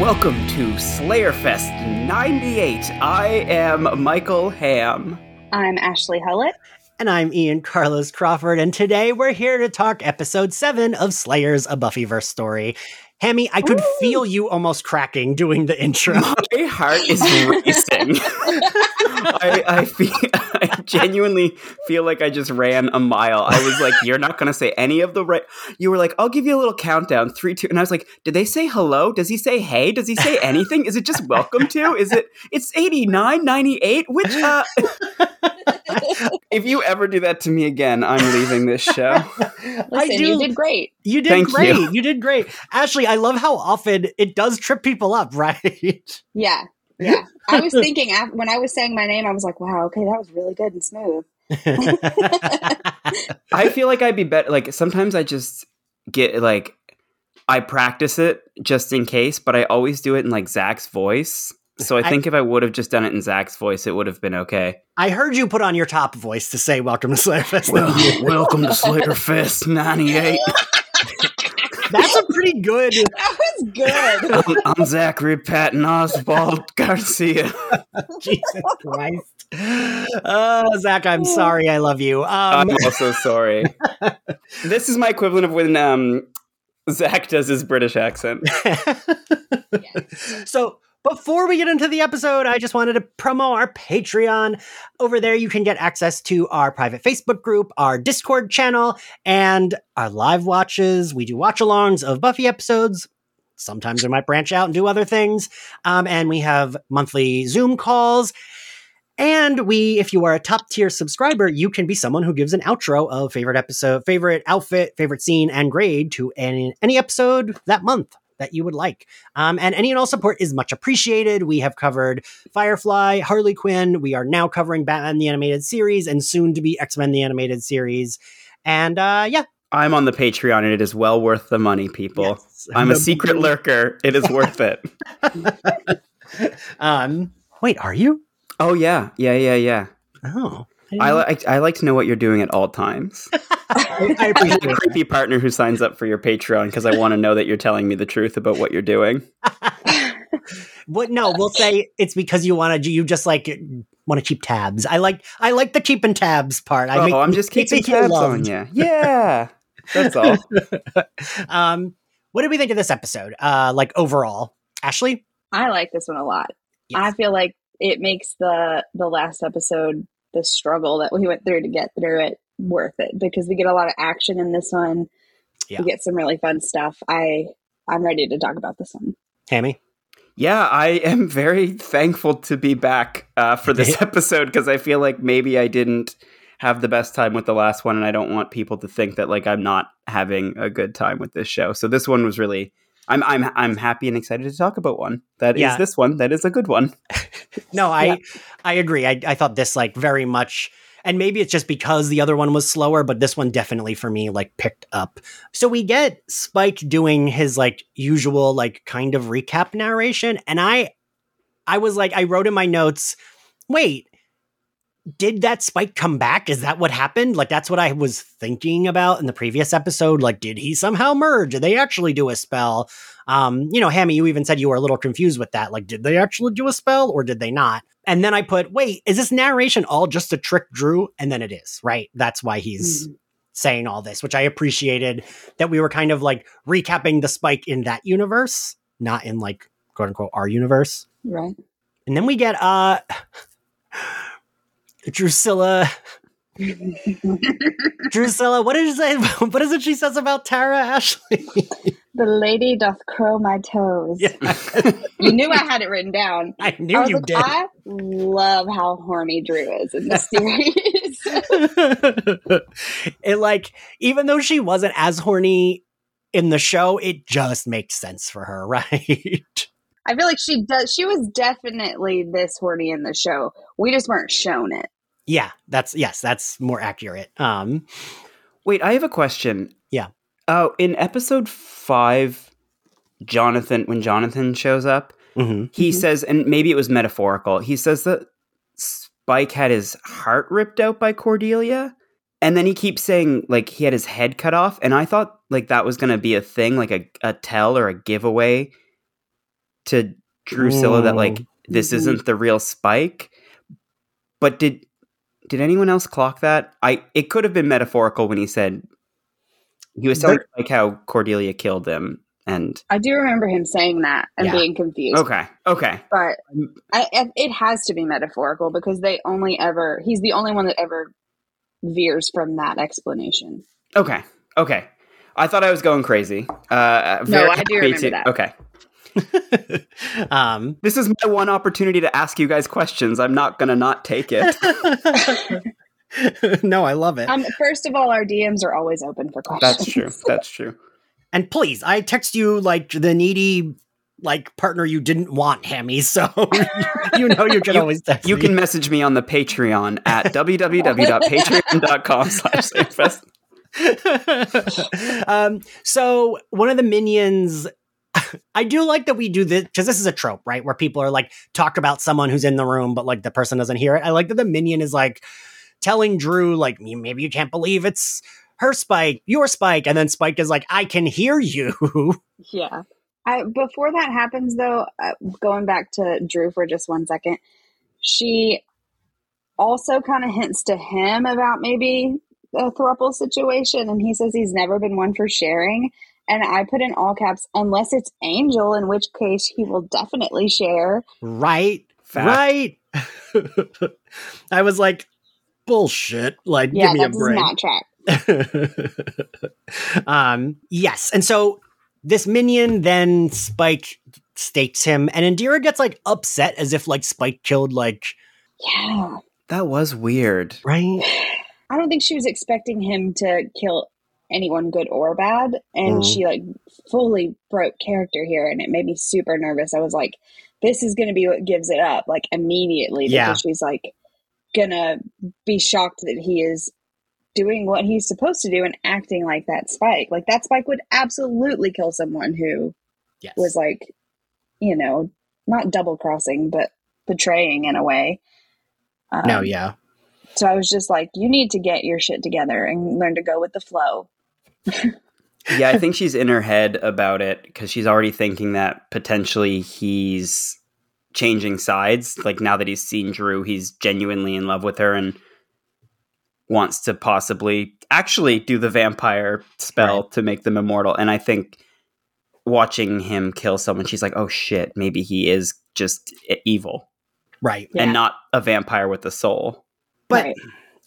Welcome to Slayerfest 98. I am Michael Hamm. I'm Ashley Hullett. And I'm Ian Carlos Crawford, and today we're here to talk episode 7 of Slayers, a Buffyverse story. Hammy, I could Ooh. feel you almost cracking doing the intro. My heart is racing. I, I, feel, I genuinely feel like I just ran a mile. I was like, "You're not going to say any of the right." You were like, "I'll give you a little countdown, three, two, and I was like, "Did they say hello? Does he say hey? Does he say anything? Is it just welcome to? Is it? It's 89, 98? Which? Uh... if you ever do that to me again, I'm leaving this show. Listen, I do, you did great. You did Thank great. You. you did great, Ashley. I love how often it does trip people up, right? Yeah, yeah. I was thinking when I was saying my name, I was like, wow, okay, that was really good and smooth. I feel like I'd be better. Like sometimes I just get like, I practice it just in case, but I always do it in like Zach's voice. So I think I, if I would have just done it in Zach's voice, it would have been okay. I heard you put on your top voice to say "Welcome to Slayerfest." Well, welcome to Slayerfest '98. That's a pretty good. That was good. I'm, I'm Zachary Patton Oswald Garcia. Jesus Christ. Oh, Zach, I'm sorry. I love you. Um, I'm also sorry. this is my equivalent of when um, Zach does his British accent. So before we get into the episode, I just wanted to promo our Patreon. Over there, you can get access to our private Facebook group, our Discord channel, and our live watches. We do watch alongs of Buffy episodes. Sometimes we might branch out and do other things. Um, and we have monthly Zoom calls. And we, if you are a top tier subscriber, you can be someone who gives an outro of favorite episode, favorite outfit, favorite scene, and grade to any, any episode that month that you would like. Um, and any and all support is much appreciated. We have covered Firefly, Harley Quinn. We are now covering Batman the Animated Series and soon to be X Men the Animated Series. And uh, yeah. I'm on the Patreon and it is well worth the money, people. Yes. I'm a secret lurker. It is worth it. um, wait, are you? Oh, yeah. Yeah, yeah, yeah. Oh. I, like I like to know what you're doing at all times. I appreciate a creepy partner who signs up for your Patreon because I want to know that you're telling me the truth about what you're doing. what? No, we'll say it's because you want to. You just like want to keep tabs. I like. I like the keeping tabs part. I oh, make, I'm just keeping tabs on you. Yeah, that's all. um, what did we think of this episode? Uh, like overall, Ashley. I like this one a lot. Yes. I feel like it makes the the last episode the struggle that we went through to get through it worth it because we get a lot of action in this one. Yeah. We get some really fun stuff. I I'm ready to talk about this one. Hammy. Yeah, I am very thankful to be back uh, for this episode because I feel like maybe I didn't have the best time with the last one, and I don't want people to think that like I'm not having a good time with this show. So this one was really I'm I'm I'm happy and excited to talk about one. That yeah. is this one. That is a good one. no, I yeah. I agree. I I thought this like very much and maybe it's just because the other one was slower, but this one definitely for me like picked up. So we get Spike doing his like usual like kind of recap narration and I I was like I wrote in my notes, "Wait, did that spike come back? Is that what happened? Like that's what I was thinking about in the previous episode. Like, did he somehow merge? Did they actually do a spell? Um, you know, Hammy, you even said you were a little confused with that. Like, did they actually do a spell or did they not? And then I put, wait, is this narration all just a trick Drew? And then it is, right? That's why he's mm. saying all this, which I appreciated that we were kind of like recapping the spike in that universe, not in like quote unquote our universe. Right. And then we get uh Drusilla. Drusilla, what is it? What is it she says about Tara Ashley? the lady doth curl my toes. Yeah. you knew I had it written down. I knew I you like, did. I love how horny Drew is in this series. it like, even though she wasn't as horny in the show, it just makes sense for her, right? I feel like she does. She was definitely this horny in the show. We just weren't shown it. Yeah, that's yes, that's more accurate. Um, wait, I have a question. Yeah. Oh, in episode five, Jonathan, when Jonathan shows up, mm-hmm. he mm-hmm. says, and maybe it was metaphorical. He says that Spike had his heart ripped out by Cordelia, and then he keeps saying like he had his head cut off, and I thought like that was going to be a thing, like a, a tell or a giveaway to Drusilla that like this isn't the real Spike. But did did anyone else clock that? I it could have been metaphorical when he said he was telling like how Cordelia killed him, and I do remember him saying that and yeah. being confused. Okay, okay, but I, it has to be metaphorical because they only ever he's the only one that ever veers from that explanation. Okay, okay. I thought I was going crazy. Uh, no, I do remember to, that. Okay. um, this is my one opportunity to ask you guys questions. I'm not gonna not take it. no, I love it. Um, first of all, our DMs are always open for questions. That's true. That's true. And please, I text you like the needy like partner you didn't want, Hammy. So you know you can you, always text You me. can message me on the Patreon at www.patreon.com slash um, so one of the minions I do like that we do this because this is a trope, right? Where people are like talk about someone who's in the room, but like the person doesn't hear it. I like that the minion is like telling Drew, like, maybe you can't believe it's her Spike, your Spike, and then Spike is like, I can hear you. Yeah. I, before that happens, though, uh, going back to Drew for just one second, she also kind of hints to him about maybe a thruple situation, and he says he's never been one for sharing. And I put in all caps, unless it's Angel, in which case he will definitely share. Right. Fact. Right. I was like, bullshit. Like, yeah, give me a break. Not track. um, yes. And so this minion then Spike stakes him, and Indira gets like upset as if like Spike killed like. Yeah. That was weird. Right? I don't think she was expecting him to kill anyone good or bad. And mm. she like fully broke character here and it made me super nervous. I was like, this is gonna be what gives it up, like immediately because yeah. she's like gonna be shocked that he is doing what he's supposed to do and acting like that Spike. Like that Spike would absolutely kill someone who yes. was like, you know, not double crossing, but betraying in a way. Um, no, yeah. So I was just like, you need to get your shit together and learn to go with the flow. Yeah, I think she's in her head about it because she's already thinking that potentially he's changing sides. Like now that he's seen Drew, he's genuinely in love with her and wants to possibly actually do the vampire spell right. to make them immortal. And I think watching him kill someone, she's like, oh shit, maybe he is just evil. Right. And yeah. not a vampire with a soul. But right.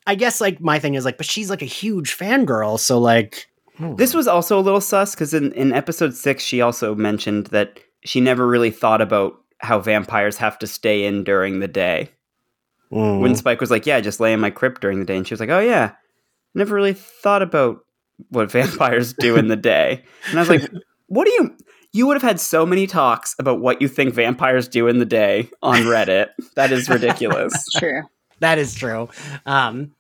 I guess like my thing is like, but she's like a huge fangirl. So like. Hmm. This was also a little sus because in, in episode six, she also mentioned that she never really thought about how vampires have to stay in during the day. Mm. When Spike was like, "Yeah, I just lay in my crypt during the day," and she was like, "Oh yeah, never really thought about what vampires do in the day." And I was like, "What do you?" You would have had so many talks about what you think vampires do in the day on Reddit. that is ridiculous. true. That is true. Um,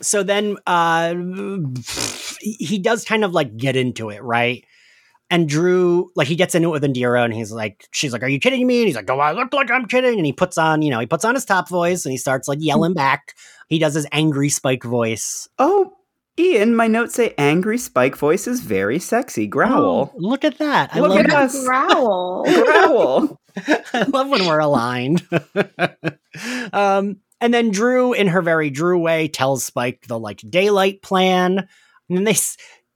so then uh, he does kind of like get into it, right? And Drew, like, he gets into it with Indira, and he's like, she's like, "Are you kidding me?" And he's like, "Do I look like I'm kidding?" And he puts on, you know, he puts on his top voice, and he starts like yelling back. He does his angry Spike voice. Oh, Ian, my notes say angry Spike voice is very sexy. Growl. Oh, look at that! I look love at us. Growl. Growl. I love when we're aligned. um, and then Drew, in her very Drew way, tells Spike the like daylight plan. And then they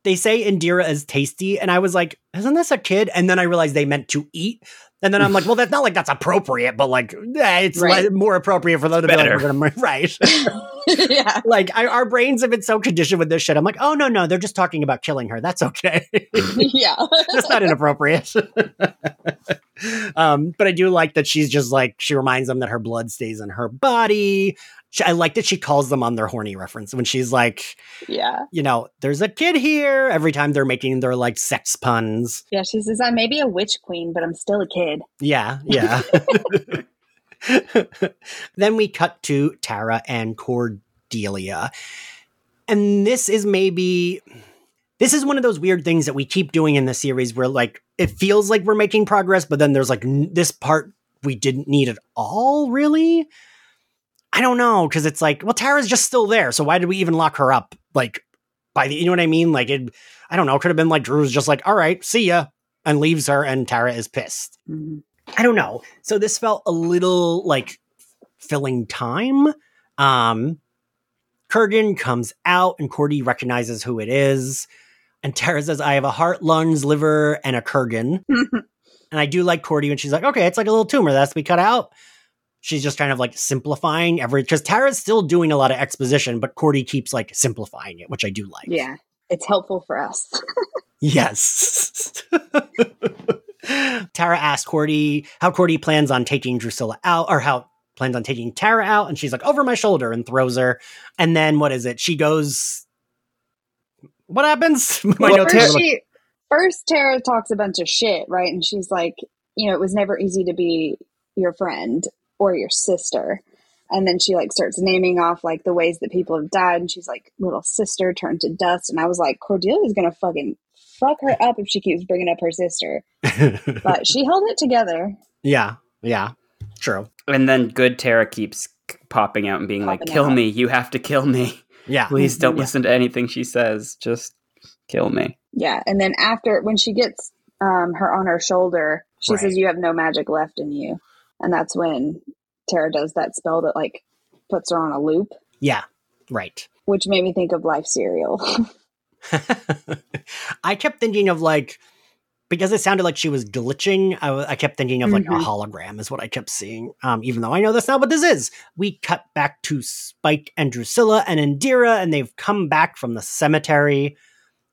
they say Indira is tasty, and I was like, isn't this a kid? And then I realized they meant to eat. And then I'm like, well, that's not like that's appropriate, but like, eh, it's right. like more appropriate for them to Better. be like, gonna, right? yeah. Like, I, our brains have been so conditioned with this shit. I'm like, oh no, no, they're just talking about killing her. That's okay. yeah, that's not inappropriate. um, but I do like that she's just like she reminds them that her blood stays in her body. I like that she calls them on their horny reference when she's like, "Yeah, you know, there's a kid here." Every time they're making their like sex puns. Yeah, she says, "I may be a witch queen, but I'm still a kid." Yeah, yeah. then we cut to Tara and Cordelia, and this is maybe this is one of those weird things that we keep doing in the series where like it feels like we're making progress, but then there's like n- this part we didn't need at all, really. I don't know because it's like, well, Tara's just still there, so why did we even lock her up? Like by the, you know what I mean? Like it, I don't know. Could have been like Drew's just like, all right, see ya, and leaves her, and Tara is pissed. Mm-hmm. I don't know. So this felt a little like filling time. Um, Kurgan comes out and Cordy recognizes who it is. And Tara says, I have a heart, lungs, liver, and a Kurgan. and I do like Cordy when she's like, okay, it's like a little tumor that has to be cut out. She's just kind of like simplifying every because Tara's still doing a lot of exposition, but Cordy keeps like simplifying it, which I do like. Yeah. It's helpful for us. yes. Tara asks Cordy how Cordy plans on taking Drusilla out, or how plans on taking Tara out, and she's like, over my shoulder, and throws her. And then what is it? She goes. What happens? my well, first, she, first, Tara talks a bunch of shit, right? And she's like, you know, it was never easy to be your friend or your sister. And then she like starts naming off like the ways that people have died, and she's like, little sister turned to dust. And I was like, Cordelia's gonna fucking fuck her up if she keeps bringing up her sister. but she held it together. Yeah, yeah, true. And then good Tara keeps popping out and being popping like, "Kill out. me! You have to kill me! Yeah, please don't yeah. listen to anything she says. Just kill me." Yeah, and then after when she gets um, her on her shoulder, she right. says, "You have no magic left in you," and that's when Tara does that spell that like puts her on a loop. Yeah, right. Which made me think of life cereal. I kept thinking of like because it sounded like she was glitching. I, I kept thinking of like mm-hmm. a hologram is what I kept seeing. Um, even though I know that's not what this is. We cut back to Spike and Drusilla and Indira, and they've come back from the cemetery.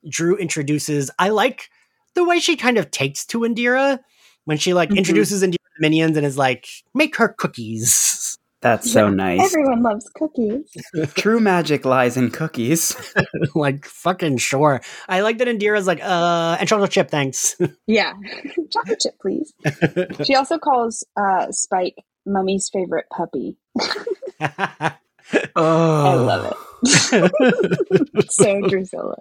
Drew introduces. I like the way she kind of takes to Indira when she like mm-hmm. introduces Indira minions and is like, "Make her cookies." That's so nice. Everyone loves cookies. True magic lies in cookies. like fucking sure. I like that Indira's like, uh, and chocolate chip, thanks. yeah, chocolate chip, please. she also calls uh, Spike Mummy's favorite puppy. oh. I love it. so Drusilla.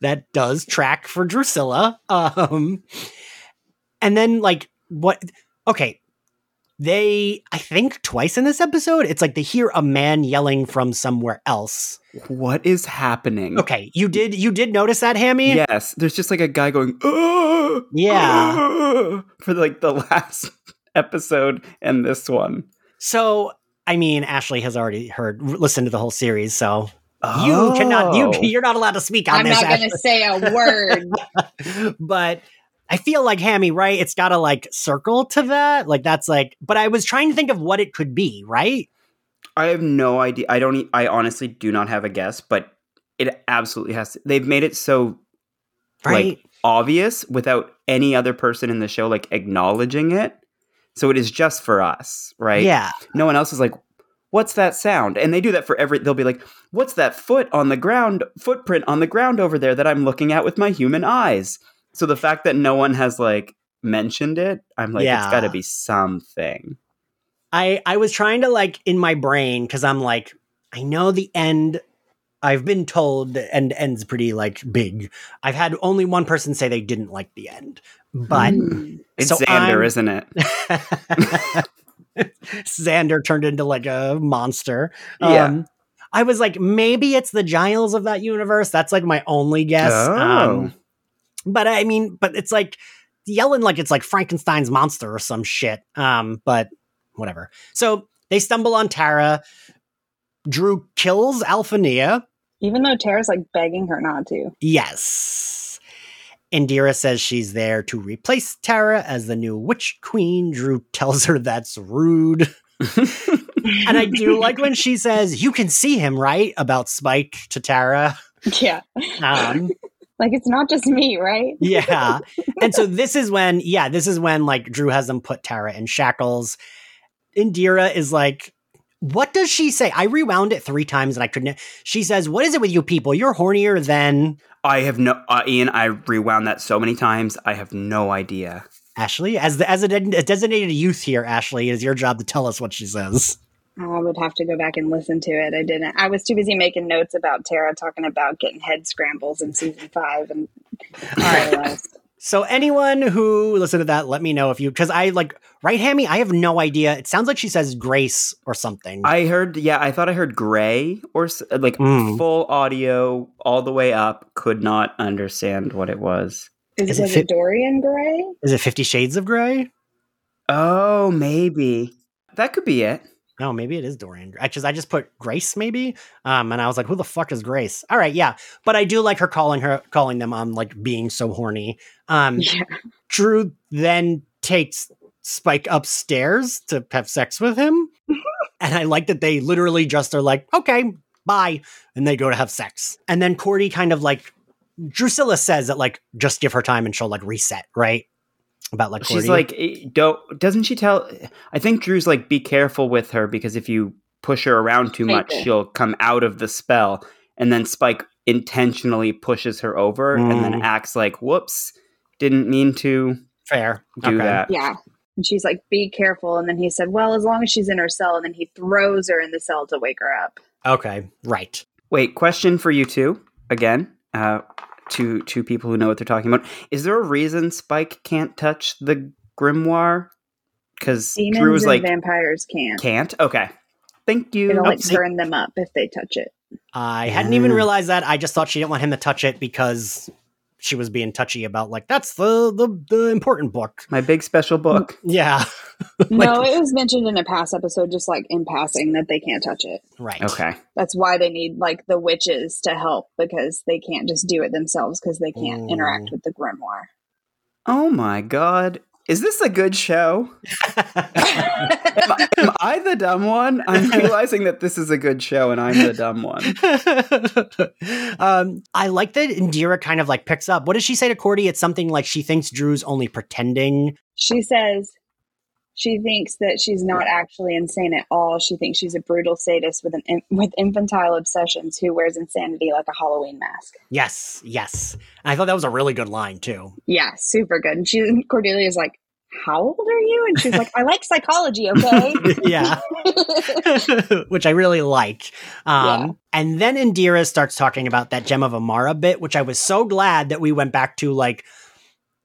That does track for Drusilla. Um, and then like what? Okay, they i think twice in this episode it's like they hear a man yelling from somewhere else. What is happening? Okay you did you did notice that hammy? Yes there's just like a guy going oh, yeah. oh, for like the last episode and this one. So i mean ashley has already heard listened to the whole series so oh. you cannot you oh. you're not allowed to speak on I'm this i'm not going to say a word. But I feel like Hammy, right? It's got to like circle to that. Like that's like, but I was trying to think of what it could be, right? I have no idea. I don't, I honestly do not have a guess, but it absolutely has to. They've made it so right. like obvious without any other person in the show like acknowledging it. So it is just for us, right? Yeah. No one else is like, what's that sound? And they do that for every, they'll be like, what's that foot on the ground, footprint on the ground over there that I'm looking at with my human eyes? So the fact that no one has like mentioned it, I'm like, yeah. it's got to be something. I I was trying to like in my brain because I'm like, I know the end. I've been told the end ends pretty like big. I've had only one person say they didn't like the end, but mm. it's so Xander, I'm, isn't it? Xander turned into like a monster. Yeah. Um, I was like, maybe it's the Giles of that universe. That's like my only guess. Oh. Um, but I mean, but it's like yelling like it's like Frankenstein's monster or some shit. Um, but whatever. So they stumble on Tara. Drew kills Alphania. Even though Tara's like begging her not to. Yes. Indira says she's there to replace Tara as the new witch queen. Drew tells her that's rude. and I do like when she says, You can see him, right? About Spike to Tara. Yeah. Um, like it's not just me, right? yeah. And so this is when, yeah, this is when like Drew has them put Tara in shackles. Indira is like, what does she say? I rewound it three times and I couldn't. She says, "What is it with you people? You're hornier than." I have no, uh, Ian. I rewound that so many times. I have no idea. Ashley, as the as a, a designated youth here, Ashley, it is your job to tell us what she says. I would have to go back and listen to it. I didn't. I was too busy making notes about Tara talking about getting head scrambles in season five and So anyone who listened to that, let me know if you because I like right Hammy, I have no idea. It sounds like she says Grace or something. I heard, yeah, I thought I heard Gray or like mm. full audio all the way up. Could not understand what it was. Is, is it, fi- Dorian Gray? Is it Fifty Shades of Gray? Oh, maybe that could be it. No, maybe it is Dorian. Because I just put Grace, maybe, um, and I was like, "Who the fuck is Grace?" All right, yeah, but I do like her calling her calling them on like being so horny. Um, yeah. Drew then takes Spike upstairs to have sex with him, and I like that they literally just are like, "Okay, bye," and they go to have sex, and then Cordy kind of like Drusilla says that like just give her time and she'll like reset, right? About like she's like eh, don't doesn't she tell i think drew's like be careful with her because if you push her around too much she'll come out of the spell. And then spike intentionally pushes her over mm. and then mm. acts like whoops didn't mean to fair. do okay. that. Yeah. And she's like be careful. And then he said well as long as she's in her cell and then he throws her in the cell to wake her up. Okay. Right. Wait question for you two again. Uh to to people who know what they're talking about. Is there a reason Spike can't touch the grimoire? Because Drew was like vampires can't. Can't. Okay. Thank you. It'll like burn them up if they touch it. I hadn't even realized that. I just thought she didn't want him to touch it because she was being touchy about like that's the the, the important book. My big special book. Yeah. Like, no it was mentioned in a past episode just like in passing that they can't touch it. Right. Okay. That's why they need like the witches to help because they can't just do it themselves because they can't mm. interact with the grimoire. Oh my god is this a good show? am, I, am, I the dumb one? I'm realizing that this is a good show and I'm the dumb one. um, I like that Indira kind of like picks up. What does she say to Cordy? It's something like she thinks Drew's only pretending. She says she thinks that she's not actually insane at all. She thinks she's a brutal sadist with an with infantile obsessions who wears insanity like a Halloween mask. Yes, yes. And I thought that was a really good line too. Yeah, super good. And she Cordelia's like, how old are you? And she's like, I like psychology, okay? yeah. which I really like. Um, yeah. And then Indira starts talking about that Gem of Amara bit, which I was so glad that we went back to, like,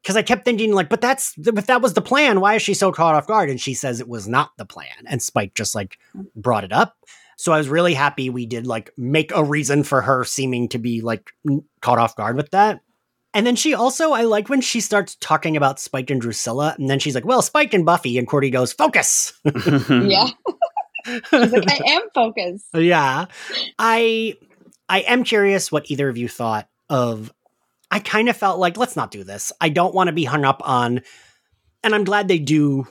because I kept thinking, like, but that's, if that was the plan. Why is she so caught off guard? And she says it was not the plan. And Spike just, like, brought it up. So I was really happy we did, like, make a reason for her seeming to be, like, caught off guard with that. And then she also, I like when she starts talking about Spike and Drusilla, and then she's like, "Well, Spike and Buffy," and Cordy goes, "Focus." yeah, she's like, "I am focused." Yeah, I, I am curious what either of you thought of. I kind of felt like let's not do this. I don't want to be hung up on, and I'm glad they do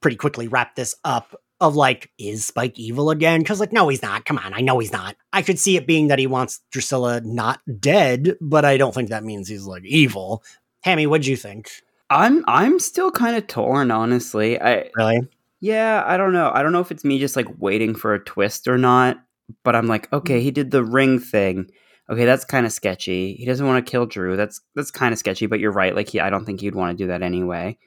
pretty quickly wrap this up of like, is Spike evil again? Because like, no, he's not. Come on, I know he's not. I could see it being that he wants Drusilla not dead, but I don't think that means he's like evil. Hammy, what'd you think? I'm I'm still kind of torn, honestly. I really, yeah, I don't know. I don't know if it's me just like waiting for a twist or not. But I'm like, okay, hmm. he did the ring thing. Okay, that's kind of sketchy. He doesn't want to kill Drew. That's that's kind of sketchy. But you're right. Like, he, I don't think he'd want to do that anyway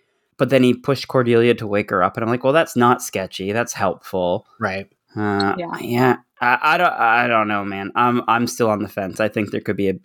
but then he pushed Cordelia to wake her up, and I'm like, well, that's not sketchy. That's helpful, right? Uh, yeah, yeah. I, I, don't, I don't know, man. I'm, I'm still on the fence. I think there could be a,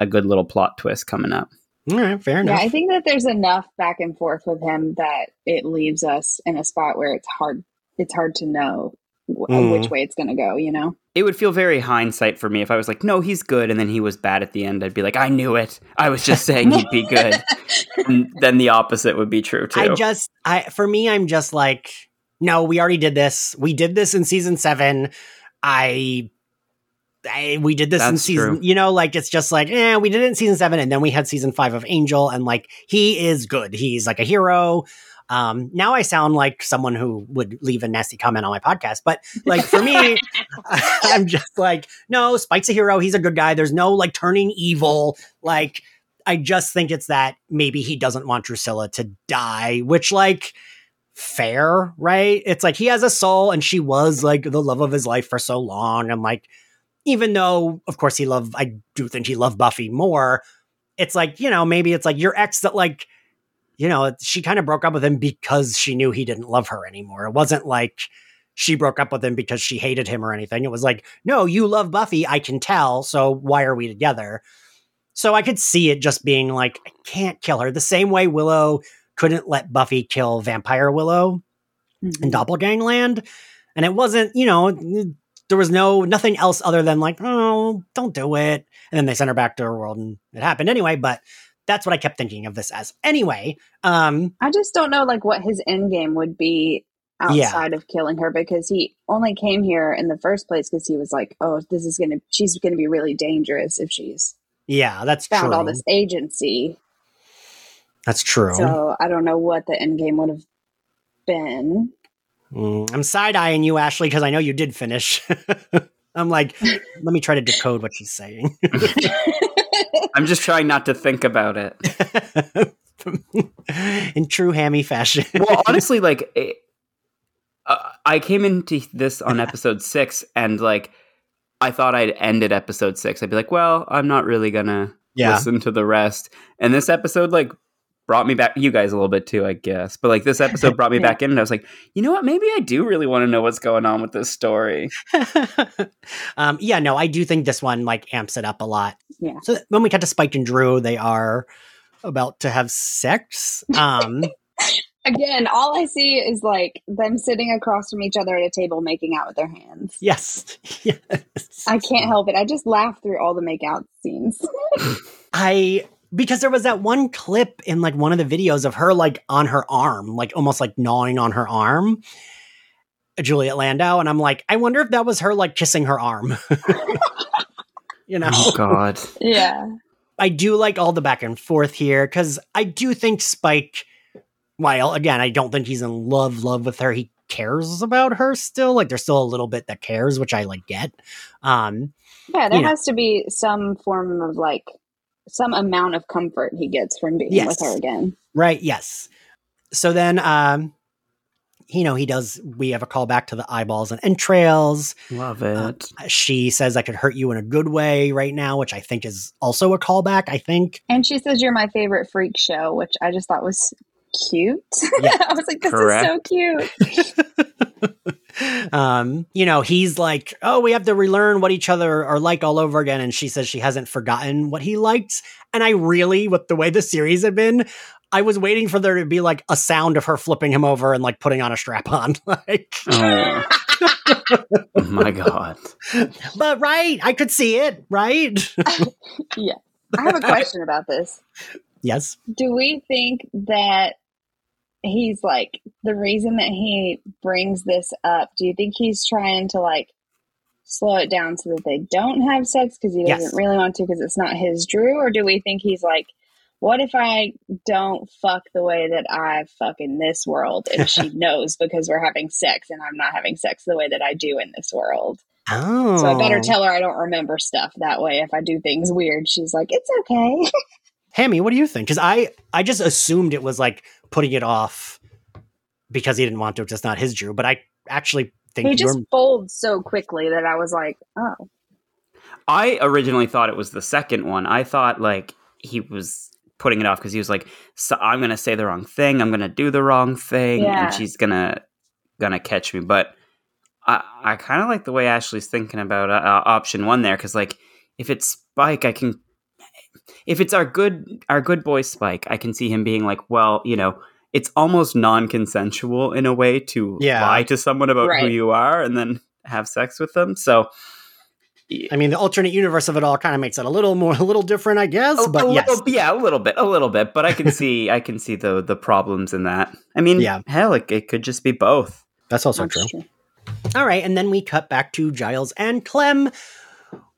a good little plot twist coming up. All right, fair enough. Yeah, I think that there's enough back and forth with him that it leaves us in a spot where it's hard. It's hard to know mm. which way it's going to go. You know it would feel very hindsight for me if I was like, no, he's good, and then he was bad at the end. I'd be like, I knew it. I was just saying he'd be good. and then the opposite would be true too. I just, I for me, I'm just like, no, we already did this. We did this in season seven. I, I we did this That's in season. True. You know, like it's just like, eh, we did it in season seven, and then we had season five of Angel, and like he is good. He's like a hero. Um, now I sound like someone who would leave a nasty comment on my podcast, but like for me, I'm just like, no, Spike's a hero. He's a good guy. There's no like turning evil. Like, I just think it's that maybe he doesn't want Drusilla to die, which like fair, right? It's like he has a soul and she was like the love of his life for so long. And like, even though of course he loved, I do think he loved Buffy more. It's like, you know, maybe it's like your ex that like you know, she kind of broke up with him because she knew he didn't love her anymore. It wasn't like she broke up with him because she hated him or anything. It was like, no, you love Buffy, I can tell. So why are we together? So I could see it just being like, I can't kill her. The same way Willow couldn't let Buffy kill Vampire Willow mm-hmm. in Doppelgangland. And it wasn't, you know, there was no nothing else other than like, oh, don't do it. And then they sent her back to her world and it happened anyway. But that's what I kept thinking of this as. Anyway, um, I just don't know like what his end game would be outside yeah. of killing her because he only came here in the first place because he was like, oh, this is gonna, she's gonna be really dangerous if she's yeah, that's found true. all this agency. That's true. So I don't know what the end game would have been. Mm, I'm side eyeing you, Ashley, because I know you did finish. I'm like, let me try to decode what she's saying. I'm just trying not to think about it. In true hammy fashion. well, honestly, like, it, uh, I came into this on episode six, and like, I thought I'd end ended episode six. I'd be like, well, I'm not really gonna yeah. listen to the rest. And this episode, like, brought me back you guys a little bit too i guess but like this episode brought me yeah. back in and i was like you know what? Maybe i do really want to know what's going on with this story. Um yeah no i do think this one like amps it up a lot. Yeah. So when we cut to spike and drew they are about to have sex. Um again all i see is like them sitting across from each other at a table making out with their hands. Yes. Yes. I can't help it. I just laugh through all the make out scenes. I because there was that one clip in like one of the videos of her like on her arm, like almost like gnawing on her arm. Juliet Landau, and I'm like, I wonder if that was her like kissing her arm. you know? Oh God. yeah. I do like all the back and forth here because I do think Spike, while again, I don't think he's in love, love with her. He cares about her still. Like there's still a little bit that cares, which I like get. Um, yeah, there has know. to be some form of like some amount of comfort he gets from being yes. with her again. Right. Yes. So then, um, you know, he does. We have a call back to the eyeballs and entrails. Love it. Uh, she says, I could hurt you in a good way right now, which I think is also a callback. I think. And she says, You're my favorite freak show, which I just thought was cute. Yeah. I was like, This Correct. is so cute. um, you know, he's like, oh, we have to relearn what each other are like all over again. And she says she hasn't forgotten what he liked. And I really, with the way the series had been, I was waiting for there to be like a sound of her flipping him over and like putting on a strap on. like, oh. oh my God. But right, I could see it, right? yeah. I have a question about this. Yes. Do we think that he's like the reason that he brings this up do you think he's trying to like slow it down so that they don't have sex because he doesn't yes. really want to because it's not his drew or do we think he's like what if i don't fuck the way that i fuck in this world and she knows because we're having sex and i'm not having sex the way that i do in this world oh so i better oh. tell her i don't remember stuff that way if i do things weird she's like it's okay hammy what do you think because i i just assumed it was like putting it off because he didn't want to. It's just not his Drew. But I actually think he just folds so quickly that I was like, oh. I originally thought it was the second one. I thought like he was putting it off because he was like, so I'm gonna say the wrong thing. I'm gonna do the wrong thing, yeah. and she's gonna gonna catch me. But I I kind of like the way Ashley's thinking about uh option one there because like if it's Spike, I can if it's our good our good boy Spike, I can see him being like, well, you know, it's almost non-consensual in a way to yeah. lie to someone about right. who you are and then have sex with them. So I mean, the alternate universe of it all kind of makes it a little more, a little different, I guess. A, but a yes. little, yeah, a little bit, a little bit. But I can see, I can see the the problems in that. I mean, yeah, hell, it, it could just be both. That's also That's true. true. All right, and then we cut back to Giles and Clem.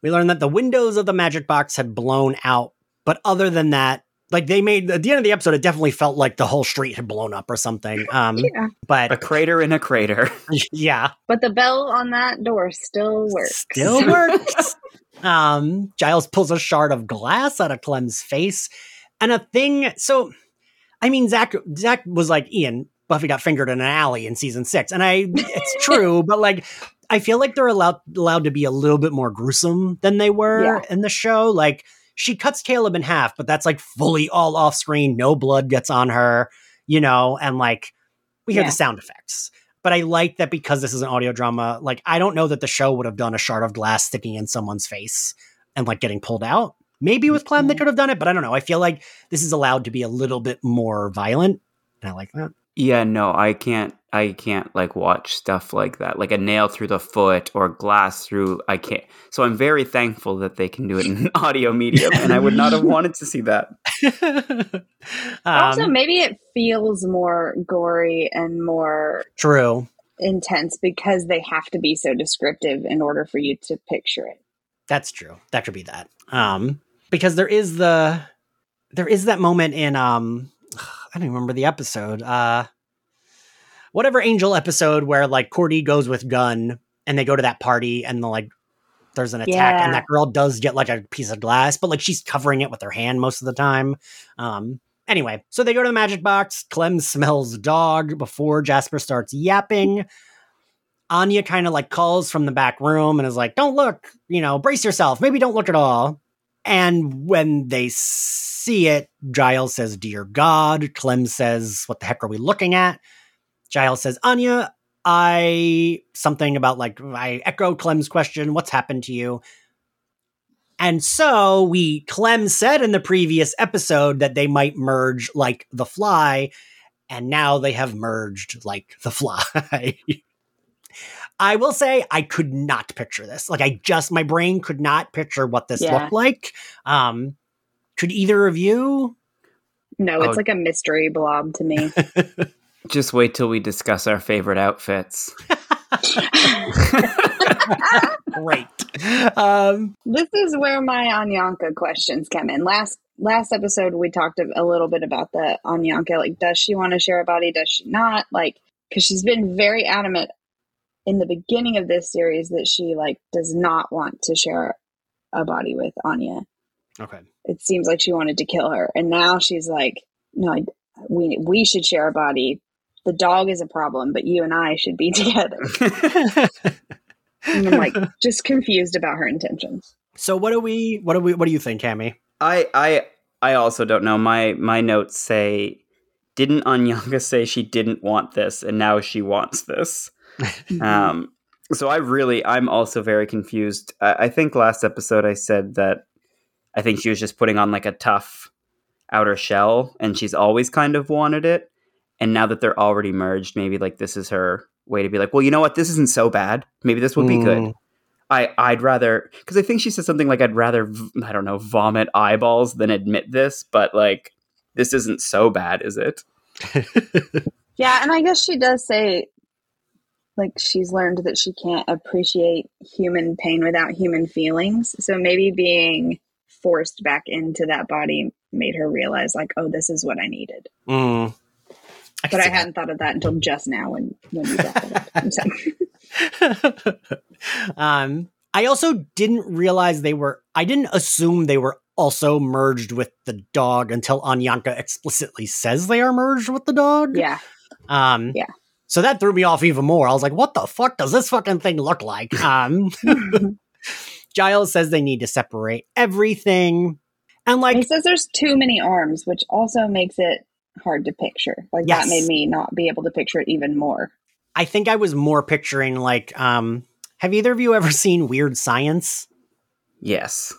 We learn that the windows of the magic box had blown out but other than that, like they made at the end of the episode, it definitely felt like the whole street had blown up or something. Um, yeah. But a crater in a crater. yeah. But the bell on that door still works. Still works. um, Giles pulls a shard of glass out of Clem's face, and a thing. So, I mean, Zach Zach was like Ian. Buffy got fingered in an alley in season six, and I it's true, but like I feel like they're allowed allowed to be a little bit more gruesome than they were yeah. in the show. Like she cuts Caleb in half, but that's like fully all off screen. No blood gets on her, you know, and like we hear yeah. the sound effects. But I like that because this is an audio drama. Like, I don't know that the show would have done a shard of glass sticking in someone's face and like getting pulled out. Maybe with Clem they mm-hmm. could have done it, but I don't know. I feel like this is allowed to be a little bit more violent. And I like that. Yeah, no, I can't. I can't like watch stuff like that, like a nail through the foot or glass through. I can't. So I'm very thankful that they can do it in audio medium, and I would not have wanted to see that. um, also, maybe it feels more gory and more true intense because they have to be so descriptive in order for you to picture it. That's true. That could be that. Um, because there is the there is that moment in um I don't remember the episode. Uh whatever angel episode where like Cordy goes with Gunn and they go to that party and the like there's an attack yeah. and that girl does get like a piece of glass, but like she's covering it with her hand most of the time. Um anyway, so they go to the magic box. Clem smells dog before Jasper starts yapping. Anya kind of like calls from the back room and is like, "Don't look, you know, brace yourself. Maybe don't look at all." And when they see it, Giles says, Dear God. Clem says, What the heck are we looking at? Giles says, Anya, I something about like I echo Clem's question, what's happened to you? And so we Clem said in the previous episode that they might merge like the fly, and now they have merged like the fly. I will say I could not picture this. Like I just my brain could not picture what this yeah. looked like. Um could either of you? No, it's oh. like a mystery blob to me. Just wait till we discuss our favorite outfits. Great. Um, this is where my Anyanka questions come in. Last last episode, we talked a little bit about the Anyanka. Like, does she want to share a body? Does she not? Like, because she's been very adamant in the beginning of this series that she like does not want to share a body with Anya. Okay. It seems like she wanted to kill her, and now she's like, "No, I, we we should share a body. The dog is a problem, but you and I should be together." and I'm like just confused about her intentions. So what do we? What do we? What do you think, Cami? I I I also don't know. My my notes say, didn't Anyanka say she didn't want this, and now she wants this? Mm-hmm. um, so I really, I'm also very confused. I, I think last episode I said that I think she was just putting on like a tough outer shell, and she's always kind of wanted it. And now that they're already merged, maybe like this is her way to be like, well, you know what, this isn't so bad. Maybe this would be mm. good. I I'd rather because I think she said something like I'd rather I don't know vomit eyeballs than admit this, but like this isn't so bad, is it? yeah, and I guess she does say like she's learned that she can't appreciate human pain without human feelings. So maybe being forced back into that body made her realize like, oh, this is what I needed. Mm. I but I hadn't that. thought of that until just now when when you brought it up. um, I also didn't realize they were. I didn't assume they were also merged with the dog until Anyanka explicitly says they are merged with the dog. Yeah. Um, yeah. So that threw me off even more. I was like, what the fuck does this fucking thing look like? Um, Giles says they need to separate everything. And like he says there's too many arms, which also makes it hard to picture. Like yes. that made me not be able to picture it even more. I think I was more picturing like um have either of you ever seen Weird Science? Yes.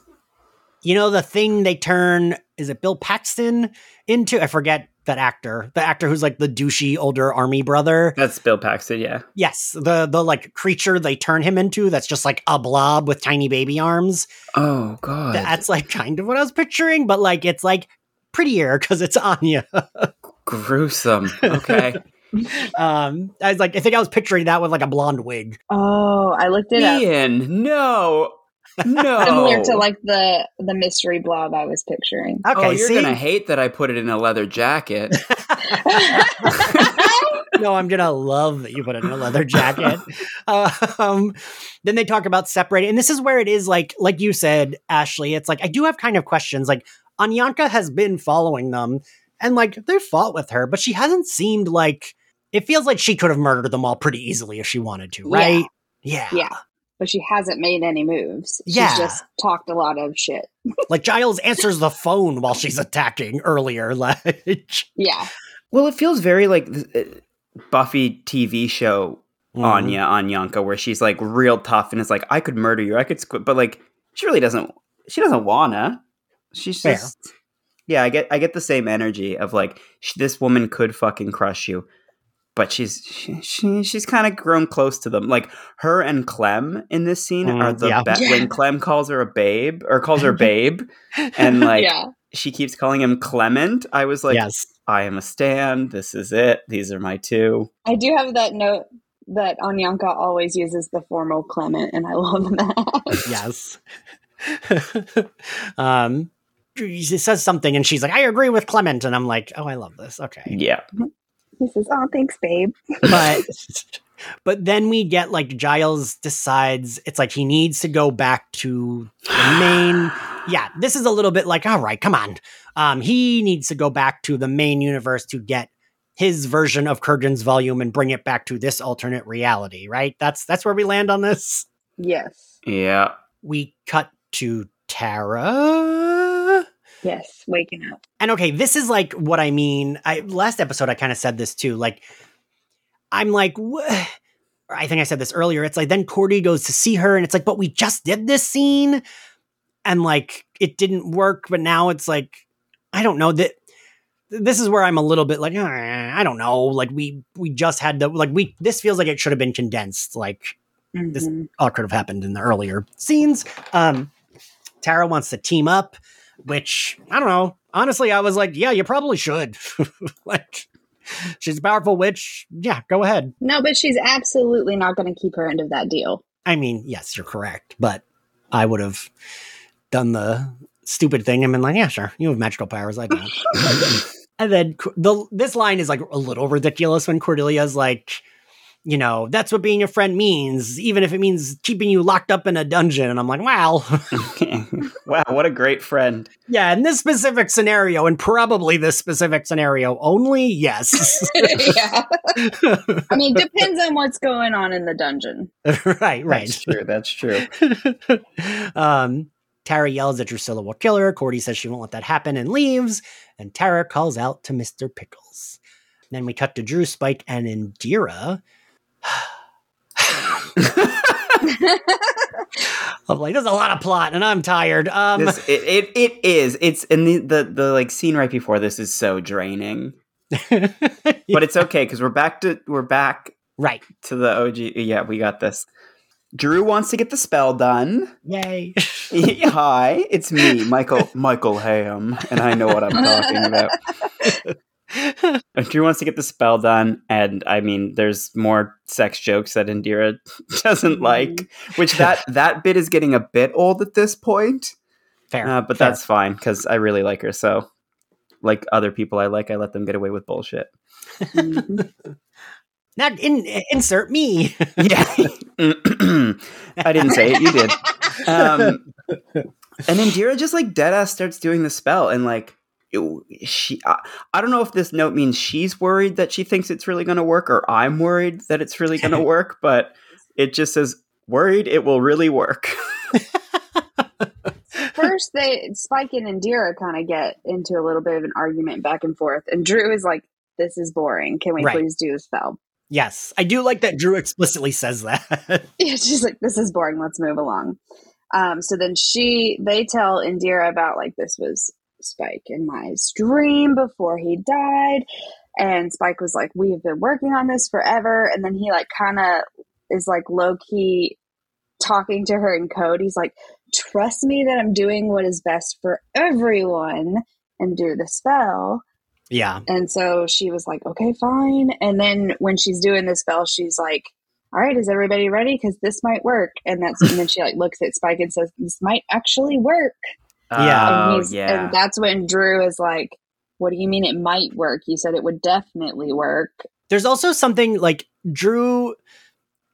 You know the thing they turn is it Bill Paxton into I forget that actor, the actor who's like the douchey older army brother. That's Bill Paxton, yeah. Yes, the the like creature they turn him into that's just like a blob with tiny baby arms. Oh god. That's like kind of what I was picturing, but like it's like prettier because it's Anya. Gruesome. Okay. um, I was like, I think I was picturing that with like a blonde wig. Oh, I looked it Ian, up. no. No, similar to like the the mystery blob I was picturing. Okay, oh, you're see? gonna hate that I put it in a leather jacket. no, I'm gonna love that you put it in a leather jacket. um, then they talk about separating, and this is where it is like, like you said, Ashley. It's like I do have kind of questions. Like Anyanka has been following them, and like they fought with her, but she hasn't seemed like. It feels like she could have murdered them all pretty easily if she wanted to, right? Yeah. Yeah. yeah but she hasn't made any moves. She's yeah. just talked a lot of shit. like Giles answers the phone while she's attacking earlier. Like, yeah. Well, it feels very like uh, Buffy TV show mm. Anya on Yanka, where she's like real tough and it's like, I could murder you, I could squid, but like she really doesn't. She doesn't wanna. She's just. Fair. Yeah, I get I get the same energy of like this woman could fucking crush you. But she's she, she she's kind of grown close to them. Like her and Clem in this scene mm, are the yeah. be- when Clem calls her a babe or calls her babe, and like yeah. she keeps calling him Clement. I was like, yes. I am a stand. This is it. These are my two. I do have that note that Anyanka always uses the formal Clement, and I love that. yes. um, she says something, and she's like, "I agree with Clement," and I'm like, "Oh, I love this." Okay. Yeah. He says, "Oh, thanks, babe." But but then we get like Giles decides it's like he needs to go back to the main. yeah, this is a little bit like, all right, come on. Um, he needs to go back to the main universe to get his version of Kurgan's volume and bring it back to this alternate reality, right? That's that's where we land on this. Yes. Yeah. We cut to Tara. Yes, waking up. And okay, this is like what I mean. I last episode I kind of said this too. Like I'm like wh- I think I said this earlier. It's like then Cordy goes to see her and it's like but we just did this scene and like it didn't work but now it's like I don't know that this is where I'm a little bit like eh, I don't know. Like we we just had the like we this feels like it should have been condensed. Like mm-hmm. this all could have happened in the earlier scenes. Um, Tara wants to team up, which I don't know. Honestly, I was like, yeah, you probably should. like she's a powerful witch. Yeah, go ahead. No, but she's absolutely not going to keep her end of that deal. I mean, yes, you're correct, but I would have done the stupid thing and been like, yeah, sure, you have magical powers. I don't. And then the this line is like a little ridiculous when Cordelia's like, you know, that's what being a friend means, even if it means keeping you locked up in a dungeon. And I'm like, wow. wow, what a great friend. Yeah, in this specific scenario, and probably this specific scenario only, yes. yeah. I mean, depends on what's going on in the dungeon. right, right. That's true. That's true. um, Tara yells that Drusilla will kill her. Cordy says she won't let that happen and leaves. And Tara calls out to Mr. Pickles. Then we cut to Drew, Spike, and Indira. I'm like, there's a lot of plot, and I'm tired. Um, this, it, it, it is. It's and the, the the like scene right before this is so draining. yeah. But it's okay because we're back to we're back right to the OG. Yeah, we got this. Drew wants to get the spell done. Yay. Hi, it's me, Michael Michael Hamm, and I know what I'm talking about. Drew wants to get the spell done, and I mean, there's more sex jokes that Indira doesn't like, which that that bit is getting a bit old at this point. Fair, uh, but fair. that's fine because I really like her. So, like other people I like, I let them get away with bullshit. Mm-hmm. Not in, insert me. yeah, I didn't say it. You did. Um, and Indira just like dead ass starts doing the spell, and like she, I, I don't know if this note means she's worried that she thinks it's really going to work, or I'm worried that it's really going to work. But it just says worried it will really work. First, they Spike and Indira kind of get into a little bit of an argument back and forth, and Drew is like, "This is boring. Can we right. please do the spell?" Yes, I do like that Drew explicitly says that. yeah, she's like, "This is boring. Let's move along." Um, so then she, they tell Indira about like this was Spike in my dream before he died, and Spike was like, "We've been working on this forever," and then he like kind of is like low key talking to her in code. He's like, "Trust me that I'm doing what is best for everyone," and do the spell. Yeah. And so she was like, okay, fine. And then when she's doing the spell, she's like, all right, is everybody ready? Because this might work. And that's and then she like looks at Spike and says, this might actually work. Yeah. And, oh, yeah. and that's when Drew is like, what do you mean it might work? You said it would definitely work. There's also something like Drew.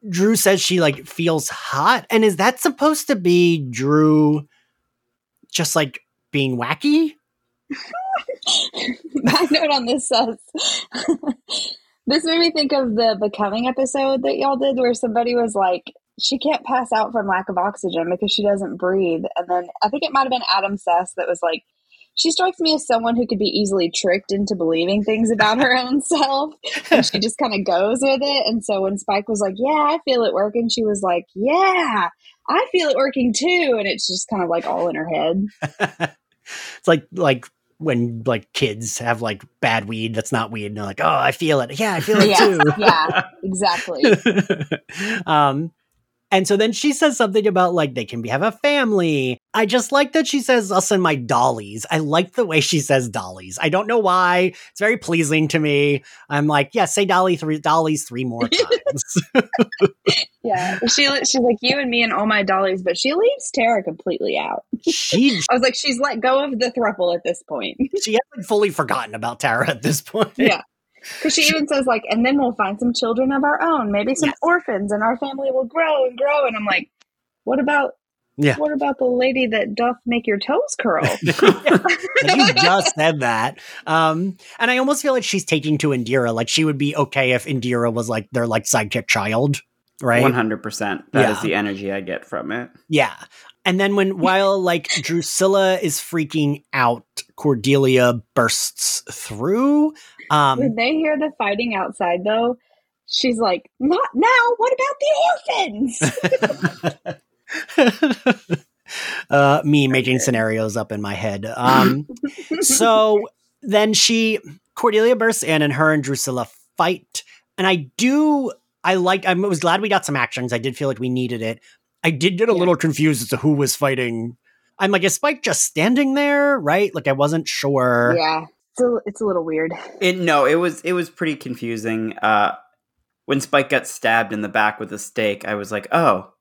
Drew says she like feels hot, and is that supposed to be Drew just like being wacky? My note on this says this made me think of the becoming episode that y'all did where somebody was like she can't pass out from lack of oxygen because she doesn't breathe and then i think it might have been adam sess that was like she strikes me as someone who could be easily tricked into believing things about her own self and she just kind of goes with it and so when spike was like yeah i feel it working she was like yeah i feel it working too and it's just kind of like all in her head it's like like when like kids have like bad weed that's not weed and they're like, oh, I feel it. Yeah, I feel it yeah, too. yeah, exactly. um, and so then she says something about like they can be, have a family. I just like that she says us and my dollies. I like the way she says dollies. I don't know why. It's very pleasing to me. I'm like, yeah, say dolly three dollies three more times. yeah. She she's like you and me and all my dollies, but she leaves Tara completely out. She I was like, she's let go of the thruple at this point. she hasn't fully forgotten about Tara at this point. Yeah. Because she, she, even says like, and then we'll find some children of our own, maybe some yes. orphans, and our family will grow and grow. And I'm like, what about? Yeah. What about the lady that doth make your toes curl? you just said that. Um, and I almost feel like she's taking to Indira. Like she would be okay if Indira was like their like sidekick child, right? One hundred percent. That yeah. is the energy I get from it. Yeah. And then when while like Drusilla is freaking out, Cordelia bursts through. Um, when they hear the fighting outside, though, she's like, "Not now. What about the orphans?" uh, me making scenarios up in my head. Um, so then she Cordelia bursts in, and her and Drusilla fight. And I do. I like. I was glad we got some actions. I did feel like we needed it. I did get a yeah. little confused as to who was fighting. I'm like, is Spike just standing there? Right? Like I wasn't sure. Yeah it's a, it's a little weird. It, no, it was it was pretty confusing. Uh, when Spike got stabbed in the back with a stake, I was like, oh,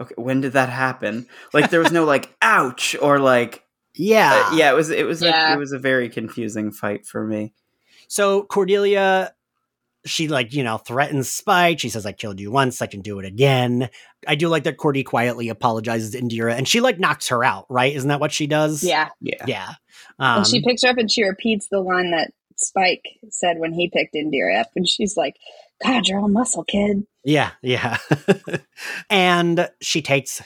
okay, when did that happen? Like there was no like, ouch, or like, yeah, uh, yeah. It was it was yeah. A, it was a very confusing fight for me. So Cordelia she like you know threatens Spike. She says, "I killed you once. I can do it again." I do like that Cordy quietly apologizes to Indira, and she like knocks her out. Right? Isn't that what she does? Yeah, yeah, yeah. Um, and she picks her up and she repeats the line that Spike said when he picked Indira up, and she's like, "God, you're all muscle, kid." Yeah, yeah. and she takes.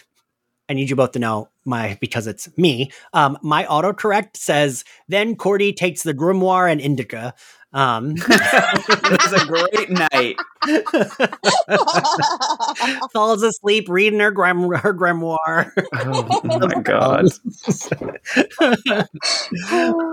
I need you both to know my because it's me. Um, my autocorrect says then Cordy takes the grimoire and indica. Um, it was a great night. Falls asleep reading her, grim- her grimoire. Oh my god.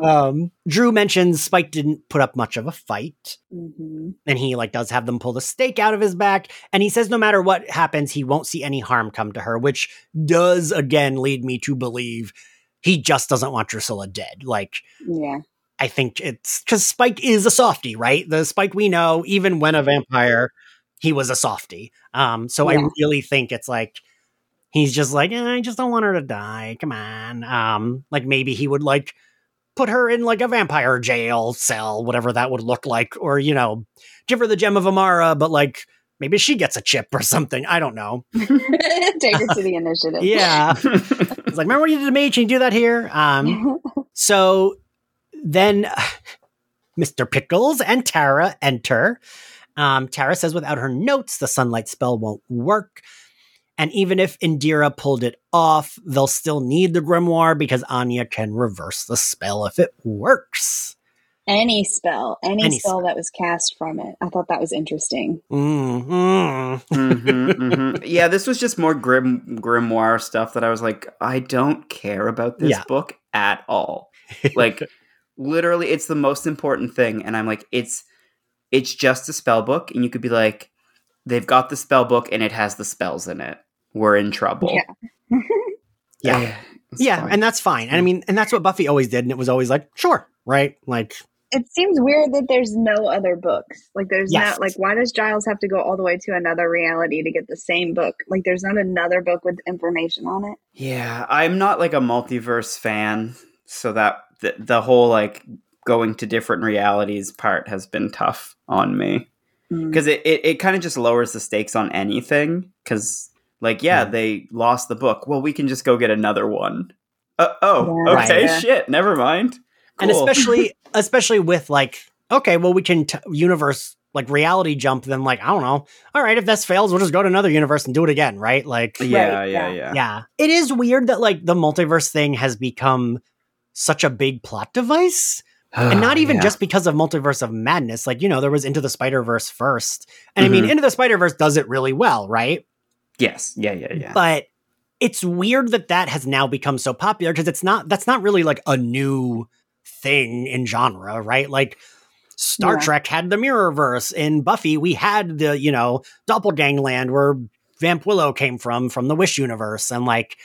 um, Drew mentions Spike didn't put up much of a fight, mm-hmm. and he like does have them pull the stake out of his back, and he says no matter what happens, he won't see any harm come to her, which does again lead me to believe he just doesn't want Drusilla dead. Like, yeah. I think it's because Spike is a softy, right? The Spike we know, even when a vampire, he was a softy. Um, so yeah. I really think it's like he's just like, eh, I just don't want her to die. Come on. Um, like maybe he would like put her in like a vampire jail cell, whatever that would look like, or you know, give her the gem of Amara, but like maybe she gets a chip or something. I don't know. Take her to the initiative. yeah. it's like, remember what you did to me? Can you do that here? Um, so then Mr. Pickles and Tara enter. Um, Tara says without her notes, the sunlight spell won't work. And even if Indira pulled it off, they'll still need the grimoire because Anya can reverse the spell if it works. Any spell, any, any spell, spell, that was cast from it. I thought that was interesting. Mm-hmm. mm-hmm, mm-hmm. Yeah, this was just more grim grimoire stuff that I was like, I don't care about this yeah. book at all. Like literally it's the most important thing and i'm like it's it's just a spell book and you could be like they've got the spell book and it has the spells in it. We're in trouble. Yeah. Yeah. Yeah fine. and that's fine and i mm. mean and that's what buffy always did and it was always like sure right? Like it seems weird that there's no other books. Like there's yes. not like why does giles have to go all the way to another reality to get the same book? Like there's not another book with information on it. Yeah. I'm not like a multiverse fan so that the, the whole like going to different realities part has been tough on me. Because mm. it, it, it kind of just lowers the stakes on anything because like yeah mm. they lost the book. Well we can just go get another one. Uh, oh yeah, okay right, yeah. shit never mind. Cool. and especially especially with like okay well we can t- universe like reality jump then like i don't know. All right if this fails we'll just go to another universe and do it again right? Like yeah right, yeah. yeah. Yeah. It is weird that like the multiverse thing has become such a big plot device. and not even yeah. just because of Multiverse of Madness. Like, you know, there was Into the Spider Verse first. And mm-hmm. I mean, mm-hmm. Into the Spider Verse does it really well, right? Yes. Yeah, yeah, yeah. But it's weird that that has now become so popular because it's not, that's not really like a new thing in genre, right? Like Star yeah. Trek had the Mirrorverse. In Buffy, we had the, you know, Doppelgangland where Vamp Willow came from, from the Wish universe. And like,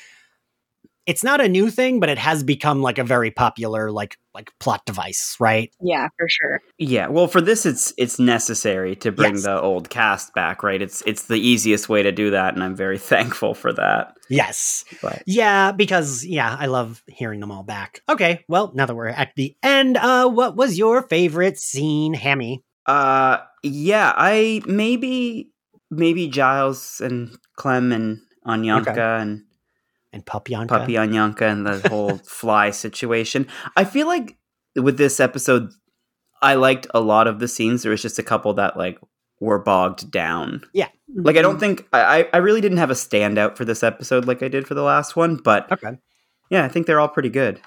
it's not a new thing, but it has become like a very popular like like plot device, right? Yeah, for sure. Yeah, well, for this, it's it's necessary to bring yes. the old cast back, right? It's it's the easiest way to do that, and I'm very thankful for that. Yes, but. yeah, because yeah, I love hearing them all back. Okay, well, now that we're at the end, uh, what was your favorite scene, Hammy? Uh, yeah, I maybe maybe Giles and Clem and Anyanka okay. and and Papyanka. Papyanka and the whole fly situation. I feel like with this episode, I liked a lot of the scenes. There was just a couple that like were bogged down. Yeah. Like I don't mm-hmm. think I I really didn't have a standout for this episode like I did for the last one, but okay. Yeah, I think they're all pretty good.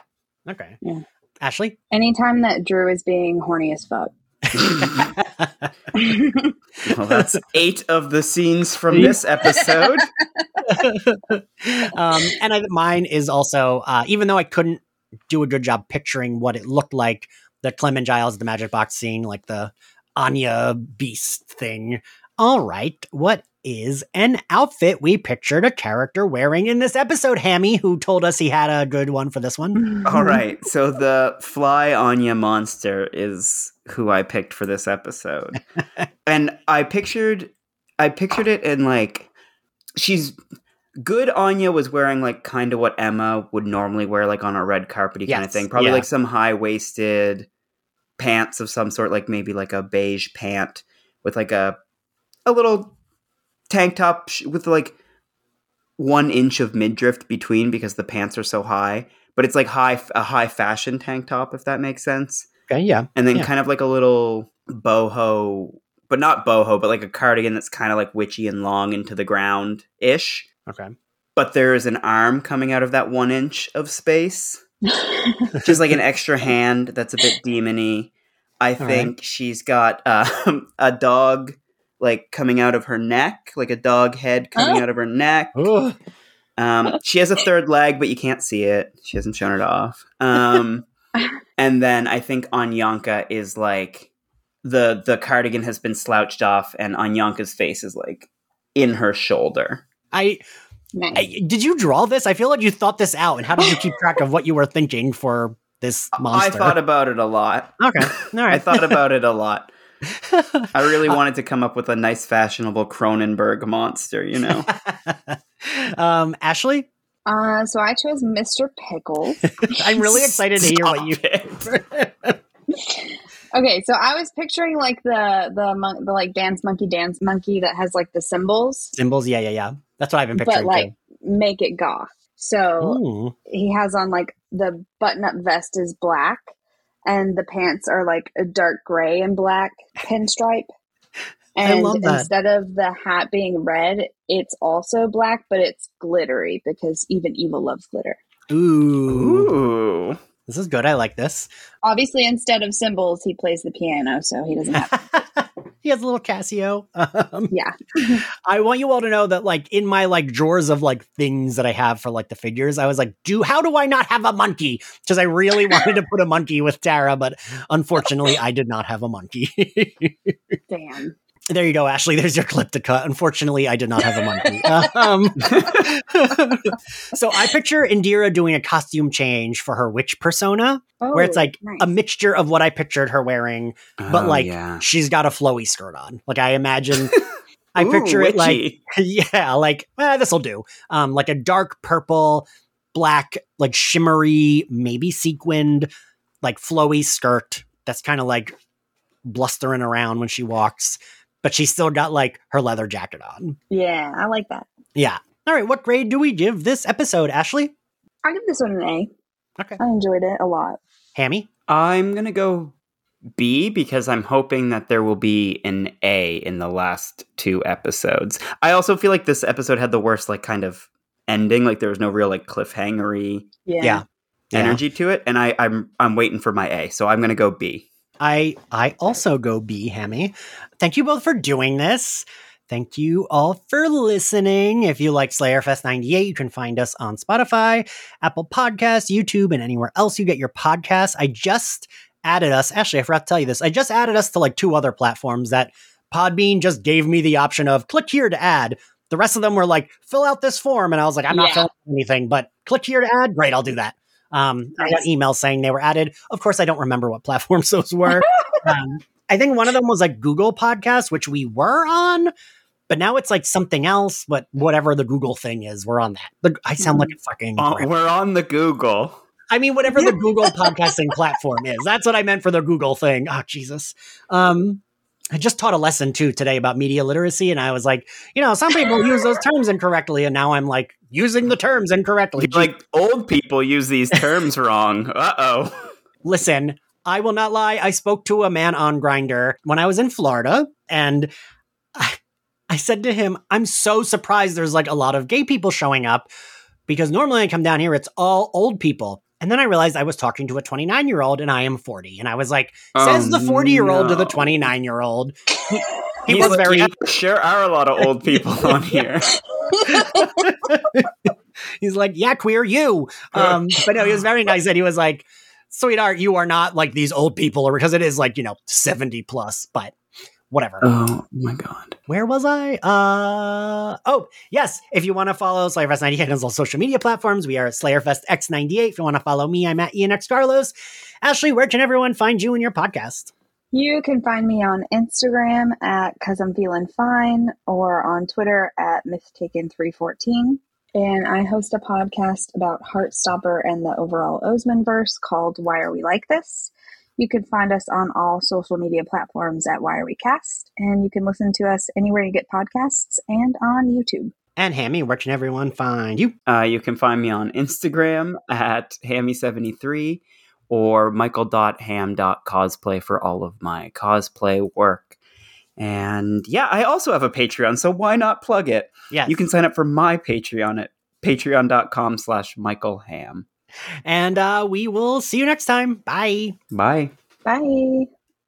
Okay. Yeah. Ashley? Anytime that Drew is being horny as fuck. well, that's eight of the scenes from this episode. um, and I, mine is also, uh, even though I couldn't do a good job picturing what it looked like, the Clem and Giles, the magic box scene, like the Anya beast thing. All right, what is an outfit we pictured a character wearing in this episode, Hammy, who told us he had a good one for this one. All right. So the fly Anya monster is who I picked for this episode. and I pictured I pictured it in like she's good Anya was wearing like kind of what Emma would normally wear like on a red carpety yes. kind of thing. Probably yeah. like some high-waisted pants of some sort like maybe like a beige pant with like a a little tank top with like one inch of midriff between because the pants are so high. But it's like high a high fashion tank top if that makes sense. Okay, yeah. And then yeah. kind of like a little boho, but not boho, but like a cardigan that's kind of like witchy and long into the ground ish. Okay. But there is an arm coming out of that one inch of space. Just like an extra hand that's a bit demony. I All think right. she's got uh, a dog like coming out of her neck, like a dog head coming oh. out of her neck. Um, she has a third leg, but you can't see it. She hasn't shown it off. Um, and then I think Anyanka is like the the cardigan has been slouched off, and Anyanka's face is like in her shoulder. I, nice. I, did you draw this? I feel like you thought this out, and how did you keep track of what you were thinking for this monster? I thought about it a lot. Okay, all right. I thought about it a lot. I really uh, wanted to come up with a nice, fashionable Cronenberg monster, you know. um, Ashley. Uh, so I chose Mr. Pickles. I'm really excited to hear what you picked. okay, so I was picturing like the the mon- the like dance monkey dance monkey that has like the symbols. Symbols, yeah, yeah, yeah. That's what I've been picturing. But like too. make it goth. So Ooh. he has on like the button up vest is black and the pants are like a dark gray and black pinstripe. And instead of the hat being red, it's also black, but it's glittery because even evil loves glitter. Ooh. Ooh. This is good. I like this. Obviously, instead of cymbals, he plays the piano, so he doesn't have. he has a little Casio. Um, yeah. I want you all to know that, like, in my like drawers of like things that I have for like the figures, I was like, "Do how do I not have a monkey?" Because I really wanted to put a monkey with Tara, but unfortunately, I did not have a monkey. Damn. There you go, Ashley. There's your clip to cut. Unfortunately, I did not have a monkey. um, so I picture Indira doing a costume change for her witch persona, oh, where it's oh, like nice. a mixture of what I pictured her wearing, but oh, like yeah. she's got a flowy skirt on. Like I imagine. I Ooh, picture witchy. it like yeah, like eh, this will do. Um, like a dark purple, black, like shimmery, maybe sequined, like flowy skirt that's kind of like blustering around when she walks but she's still got like her leather jacket on. Yeah, I like that. Yeah. All right, what grade do we give this episode, Ashley? I give this one an A. Okay. I enjoyed it a lot. Hammy? I'm going to go B because I'm hoping that there will be an A in the last two episodes. I also feel like this episode had the worst, like, kind of ending. Like, there was no real, like, cliffhangery yeah. yeah. energy yeah. to it. And I, I'm, I'm waiting for my A. So I'm going to go B. I I also go B, Hammy. Thank you both for doing this. Thank you all for listening. If you like Slayerfest 98, you can find us on Spotify, Apple Podcasts, YouTube, and anywhere else you get your podcasts. I just added us. Actually, I forgot to tell you this. I just added us to like two other platforms that Podbean just gave me the option of click here to add. The rest of them were like, fill out this form. And I was like, I'm not yeah. filling anything, but click here to add. Great, I'll do that. Um, nice. I got emails saying they were added. Of course, I don't remember what platforms those were. um, I think one of them was like Google Podcast, which we were on, but now it's like something else. But whatever the Google thing is, we're on that. The, I sound like a fucking. Uh, we're on the Google. I mean, whatever the Google podcasting platform is. That's what I meant for the Google thing. Oh, Jesus. Um, I just taught a lesson too today about media literacy, and I was like, you know, some people use those terms incorrectly, and now I'm like using the terms incorrectly. Like old people use these terms wrong. Uh oh. Listen, I will not lie. I spoke to a man on Grindr when I was in Florida, and I, I said to him, "I'm so surprised there's like a lot of gay people showing up." Because normally I come down here, it's all old people. And then I realized I was talking to a 29 year old and I am 40. And I was like, says oh, the 40 year old to the 29 year old. He, he was very. Yeah, sure are a lot of old people on here. He's like, yeah, queer you. Um, but no, he was very nice. And he was like, sweetheart, you are not like these old people, or because it is like, you know, 70 plus. But whatever. Oh my god. Where was I? Uh oh, yes. If you want to follow Slayerfest 98 on all social media platforms, we are at Slayerfest X98. If you want to follow me, I'm at Ian X Carlos. Ashley, where can everyone find you and your podcast? You can find me on Instagram at Cause I'm Feeling Fine or on Twitter at mistaken314. And I host a podcast about Heartstopper and the overall Oseman verse called Why Are We Like This? You can find us on all social media platforms at Why Are We Cast, and you can listen to us anywhere you get podcasts and on YouTube. And Hammy, where can everyone find you? Uh, you can find me on Instagram at Hammy73 or michael.ham.cosplay for all of my cosplay work. And yeah, I also have a Patreon, so why not plug it? Yeah. You can sign up for my Patreon at patreon.com slash Michael Hamm. And uh, we will see you next time. Bye. Bye. Bye.